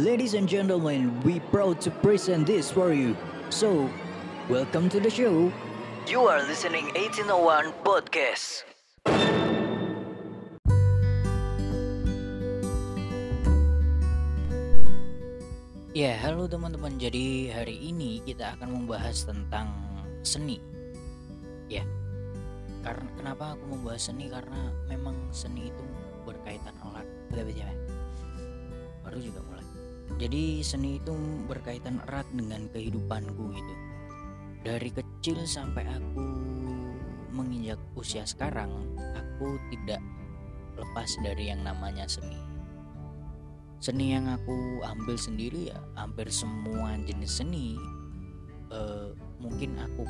Ladies and gentlemen, we proud to present this for you. So, welcome to the show. You are listening 1801 Podcast. Ya, halo teman-teman. Jadi hari ini kita akan membahas tentang seni. Ya. Karena kenapa aku membahas seni karena memang seni itu berkaitan erat. Baru juga. Jadi seni itu berkaitan erat dengan kehidupanku gitu. Dari kecil sampai aku menginjak usia sekarang, aku tidak lepas dari yang namanya seni. Seni yang aku ambil sendiri ya hampir semua jenis seni uh, mungkin aku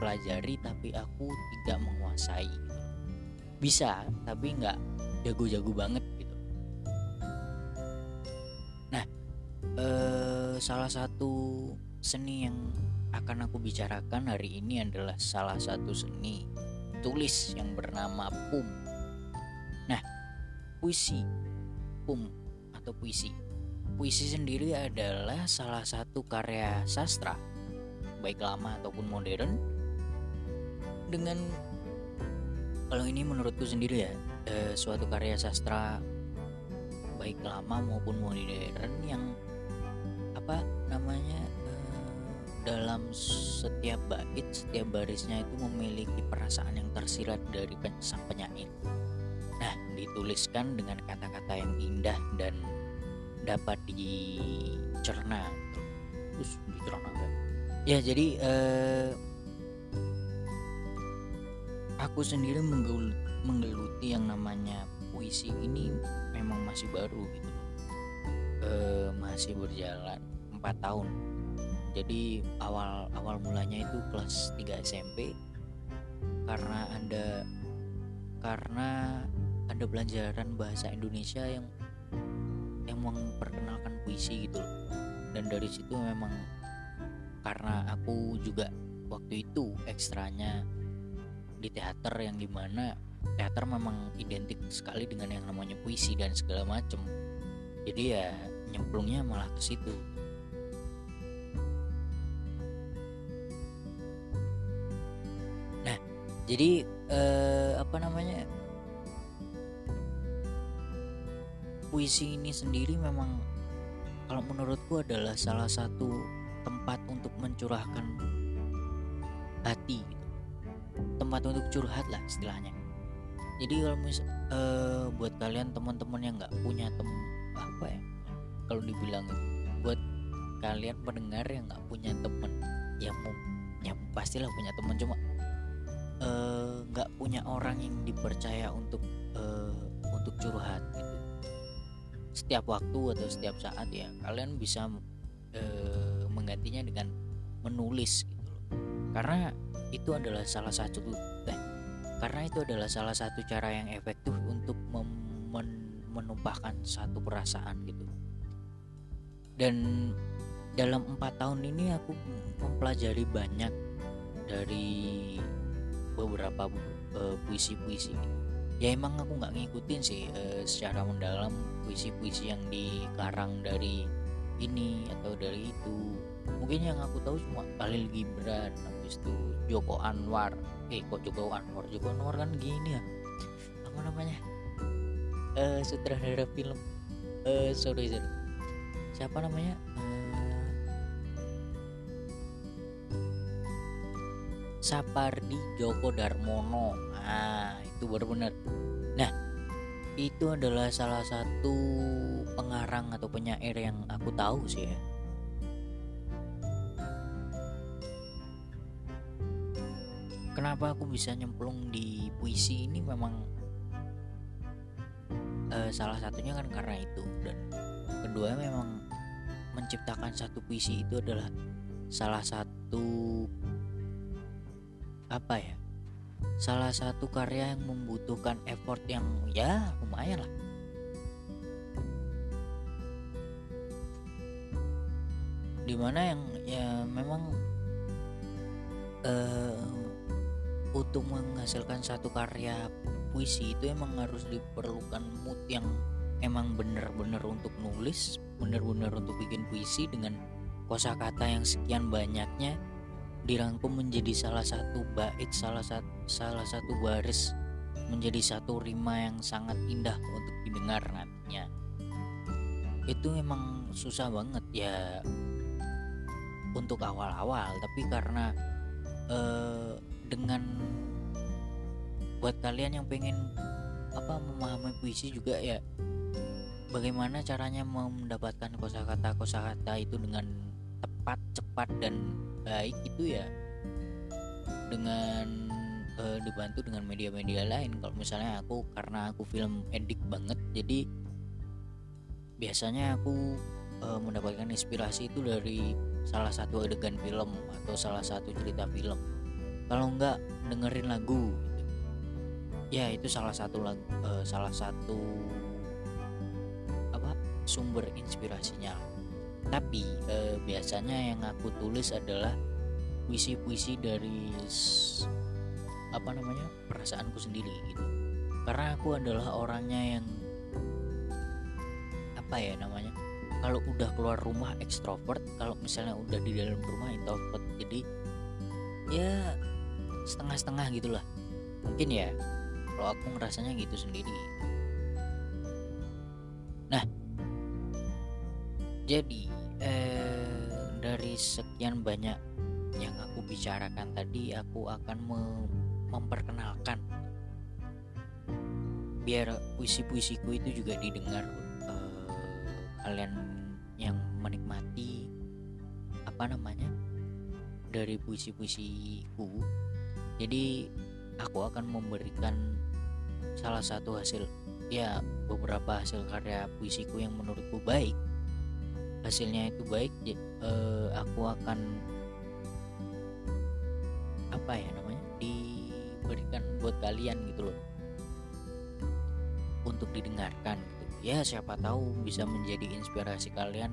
pelajari tapi aku tidak menguasai. Bisa tapi nggak jago-jago banget salah satu seni yang akan aku bicarakan hari ini adalah salah satu seni tulis yang bernama pum nah puisi pum atau puisi. Puisi sendiri adalah salah satu karya sastra, baik lama ataupun modern, dengan kalau ini menurutku sendiri ya, eh, suatu karya sastra baik lama maupun modern yang apa namanya eh, dalam setiap bait, setiap barisnya itu memiliki perasaan yang tersirat dari sang penyair. Nah, dituliskan dengan kata-kata yang indah dan dapat dicerna. Terus dicerna ya jadi eh, aku sendiri menggeluti yang namanya puisi ini memang masih baru gitu. Eh, masih berjalan 4 tahun. Jadi awal awal mulanya itu kelas 3 SMP karena ada karena ada pelajaran bahasa Indonesia yang yang memperkenalkan puisi gitu dan dari situ memang karena aku juga waktu itu ekstranya di teater yang di mana teater memang identik sekali dengan yang namanya puisi dan segala macem. Jadi ya nyemplungnya malah ke situ. Nah jadi eh, apa namanya? Puisi ini sendiri memang kalau menurutku adalah salah satu tempat untuk mencurahkan hati gitu. tempat untuk curhat lah istilahnya. Jadi kalau mis uh, buat kalian teman-teman yang nggak punya tem apa ya kalau dibilang buat kalian pendengar yang nggak punya temen ya mau ya pastilah punya teman cuma eh, nggak uh, punya orang yang dipercaya untuk uh, untuk curhat gitu. Setiap waktu atau setiap saat ya kalian bisa e, menggantinya dengan menulis gitu loh. Karena itu adalah salah satu eh, karena itu adalah salah satu cara yang efektif untuk men menumpahkan satu perasaan gitu dan dalam empat tahun ini aku mempelajari banyak dari beberapa eh, puisi-puisi. Ya emang aku nggak ngikutin sih uh, secara mendalam puisi-puisi yang dikarang dari ini atau dari itu. Mungkin yang aku tahu cuma Khalil Gibran habis itu Joko Anwar. Eh kok Joko Anwar? Joko Anwar kan gini ya? Apa namanya? Uh, sutradara film. Uh, sorry sorry siapa namanya? Uh, Sapardi Djoko Darmono. Ah itu baru benar nah itu adalah salah satu pengarang atau penyair yang aku tahu sih ya. Kenapa aku bisa nyemplung di puisi ini? Memang uh, salah satunya kan karena itu. Dan kedua memang menciptakan satu puisi itu adalah salah satu apa ya salah satu karya yang membutuhkan effort yang ya lumayan lah. Di mana yang ya memang uh, untuk menghasilkan satu karya puisi itu emang harus diperlukan mood yang emang bener-bener untuk nulis bener-bener untuk bikin puisi dengan kosakata yang sekian banyaknya dirangkum menjadi salah satu bait salah satu salah satu baris menjadi satu rima yang sangat indah untuk didengar nantinya. Itu memang susah banget ya untuk awal-awal tapi karena uh, dengan buat kalian yang pengen apa memahami puisi juga ya bagaimana caranya mendapatkan kosakata kosakata itu dengan tepat cepat dan baik itu ya. Dengan uh, dibantu dengan media-media lain. Kalau misalnya aku karena aku film edik banget jadi biasanya aku uh, mendapatkan inspirasi itu dari salah satu adegan film atau salah satu cerita film. Kalau enggak dengerin lagu. Ya itu salah satu uh, salah satu apa sumber inspirasinya. Tapi uh, biasanya yang aku tulis adalah puisi-puisi dari apa namanya perasaanku sendiri gitu. Karena aku adalah orangnya yang apa ya namanya kalau udah keluar rumah ekstrovert kalau misalnya udah di dalam rumah introvert jadi ya setengah-setengah gitulah. Mungkin ya kalau aku ngerasanya gitu sendiri. Nah jadi eh, dari sekian banyak yang aku bicarakan tadi aku akan mem memperkenalkan biar puisi-puisiku itu juga didengar kalian yang menikmati apa namanya dari puisi-puisiku. Jadi aku akan memberikan salah satu hasil ya beberapa hasil karya puisiku yang menurutku baik. Hasilnya itu baik eh, aku akan apa ya namanya diberikan buat kalian gitu loh. Untuk didengarkan ya siapa tahu bisa menjadi inspirasi kalian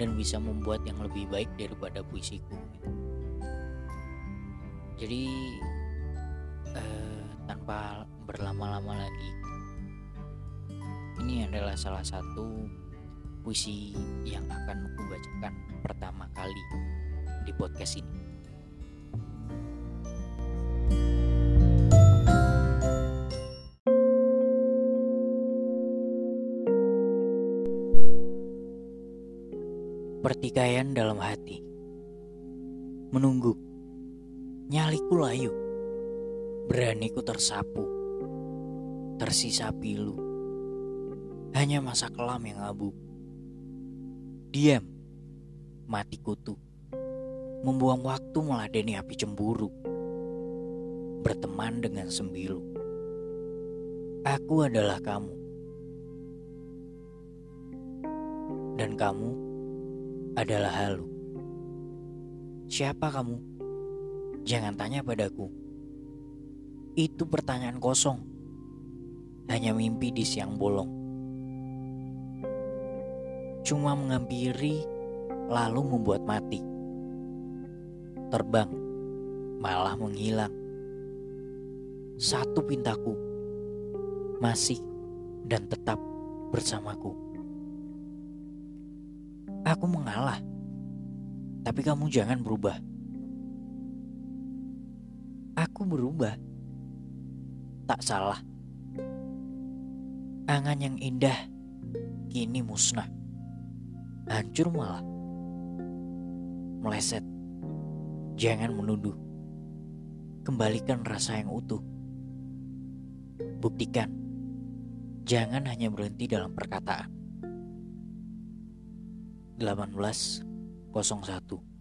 dan bisa membuat yang lebih baik daripada puisiku jadi eh, tanpa berlama-lama lagi. Ini adalah salah satu puisi yang akan aku bacakan pertama kali di podcast ini. Pertikaian dalam hati. Menunggu. Nyaliku layu. Beraniku tersapu Tersisa pilu Hanya masa kelam yang abu Diam Mati kutu Membuang waktu meladeni api cemburu Berteman dengan sembilu Aku adalah kamu Dan kamu adalah halu. Siapa kamu? Jangan tanya padaku. Itu pertanyaan kosong. Hanya mimpi di siang bolong. Cuma menghampiri lalu membuat mati. Terbang, malah menghilang. Satu pintaku masih dan tetap bersamaku. Aku mengalah, tapi kamu jangan berubah. Aku berubah, tak salah. Angan yang indah kini musnah, hancur malah. Meleset, jangan menuduh. Kembalikan rasa yang utuh. Buktikan, jangan hanya berhenti dalam perkataan. 1801